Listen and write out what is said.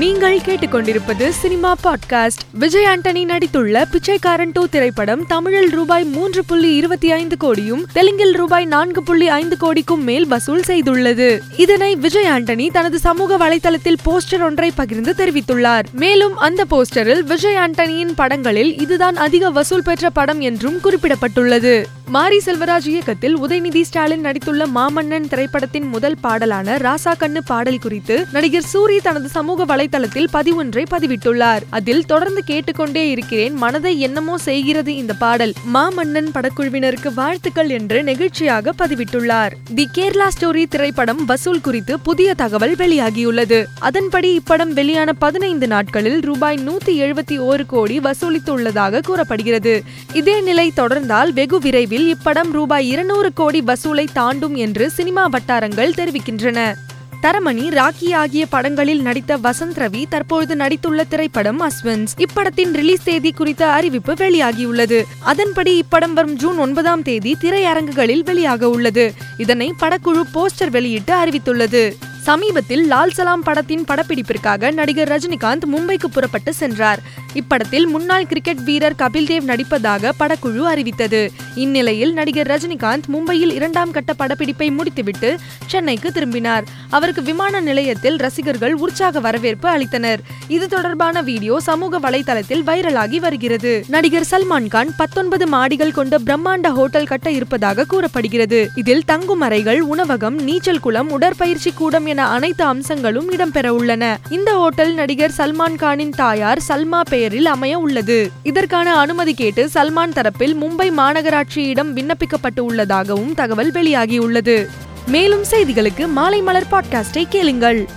நீங்கள் கேட்டுக்கொண்டிருப்பது cinema podcast. Vijay Antony நடித்துள்ள பிச்சைக்காரன் டூ திரைப்படம் தமிழில் ரூபாய் மூன்று புள்ளி இருபத்தி ஐந்து கோடியும் தெலுங்கில் ரூபாய் நான்கு புள்ளி ஐந்து கோடிக்கும் மேல் வசூல் செய்துள்ளது. இதனை விஜய் ஆண்டனி தனது சமூக வலைதளத்தில் போஸ்டர் ஒன்றை பகிர்ந்து தெரிவித்துள்ளார். மேலும் அந்த போஸ்டரில் விஜய் ஆண்டனியின் படங்களில் இதுதான் அதிக வசூல் பெற்ற படம் என்றும் குறிப்பிடப்பட்டுள்ளது. மாரி செல்வராஜ் இயக்கத்தில் உதயநிதி ஸ்டாலின் நடித்துள்ள மாமன்னன் திரைப்படத்தின் முதல் பாடலான ராசா கண்ணு பாடல் குறித்து நடிகர் சூரி தனது சமூக வலைதளத்தில் பதிவொன்றை பதிவிட்டுள்ளார். அதில் தொடர்ந்து கேட்டுக்கொண்டே இருக்கிறேன் மனதை என்னமோ செய்கிறது இந்த பாடல். மாமன்னன் படக்குழுவினருக்கு வாழ்த்துக்கள் என்று நெகிழ்ச்சியாக பதிவிட்டுள்ளார். தி கேரளா ஸ்டோரி திரைப்படம் வசூல் குறித்து புதிய தகவல் வெளியாகியுள்ளது. அதன்படி இப்படம் வெளியான பதினைந்து நாட்களில் ரூபாய் நூத்தி எழுபத்தி ஓரு கோடி வசூலித்துள்ளதாக கூறப்படுகிறது. இதே நிலை தொடர்ந்தால் வெகு விரைவில் இப்படம் ரூபாய் இருநூறு கோடி வசூலை தாண்டும் என்று சினிமா வட்டாரங்கள் தெரிவிக்கின்றன. தரமணி ராக்கி ஆகிய படங்களில் நடித்த வசந்த் ரவி தற்பொழுது நடித்துள்ள திரைப்படம் அஸ்வன்ஸ். இப்படத்தின் ரிலீஸ் தேதி குறித்த அறிவிப்பு வெளியாகியுள்ளது. அதன்படி இப்படம் வரும் ஜூன் ஒன்பதாம் தேதி திரையரங்குகளில் வெளியாக உள்ளது. இதனை படக்குழு போஸ்டர் வெளியிட்டு அறிவித்துள்ளது. சமீபத்தில் லால் சலாம் படத்தின் படப்பிடிப்பிற்காக நடிகர் ரஜினிகாந்த் மும்பைக்கு புறப்பட்டு சென்றார். இப்படத்தில் முன்னாள் கிரிக்கெட் வீரர் கபில் தேவ் நடிப்பதாக படக்குழு அறிவித்தது. இந்நிலையில் நடிகர் ரஜினிகாந்த் மும்பையில் இரண்டாம் கட்ட படப்பிடிப்பை முடித்துவிட்டு சென்னைக்கு திரும்பினார். அவருக்கு விமான நிலையத்தில் ரசிகர்கள் உற்சாக வரவேற்பு அளித்தனர். இது தொடர்பான வீடியோ சமூக வலைதளத்தில் வைரலாகி வருகிறது. நடிகர் சல்மான் கான் பத்தொன்பது மாடிகள் கொண்ட பிரம்மாண்ட ஹோட்டல் கட்ட இருப்பதாக கூறப்படுகிறது. இதில் தங்கும் அறைகள் உணவகம் நீச்சல் குளம் உடற்பயிற்சி கூடம் என அனைத்து அம்சங்களும் இடம்பெற உள்ளன இந்த ஹோட்டல் நடிகர் சல்மான் கானின் தாயார் சல்மா பெயரில் அமைய உள்ளது. இதற்கான அனுமதி கேட்டு சல்மான் தரப்பில் மும்பை மாநகராட்சியிடம் விண்ணப்பிக்கப்பட்டு உள்ளதாகவும் தகவல் வெளியாகியுள்ளது. மேலும் செய்திகளுக்கு மாலை மலர் பாட்காஸ்டை கேளுங்கள்.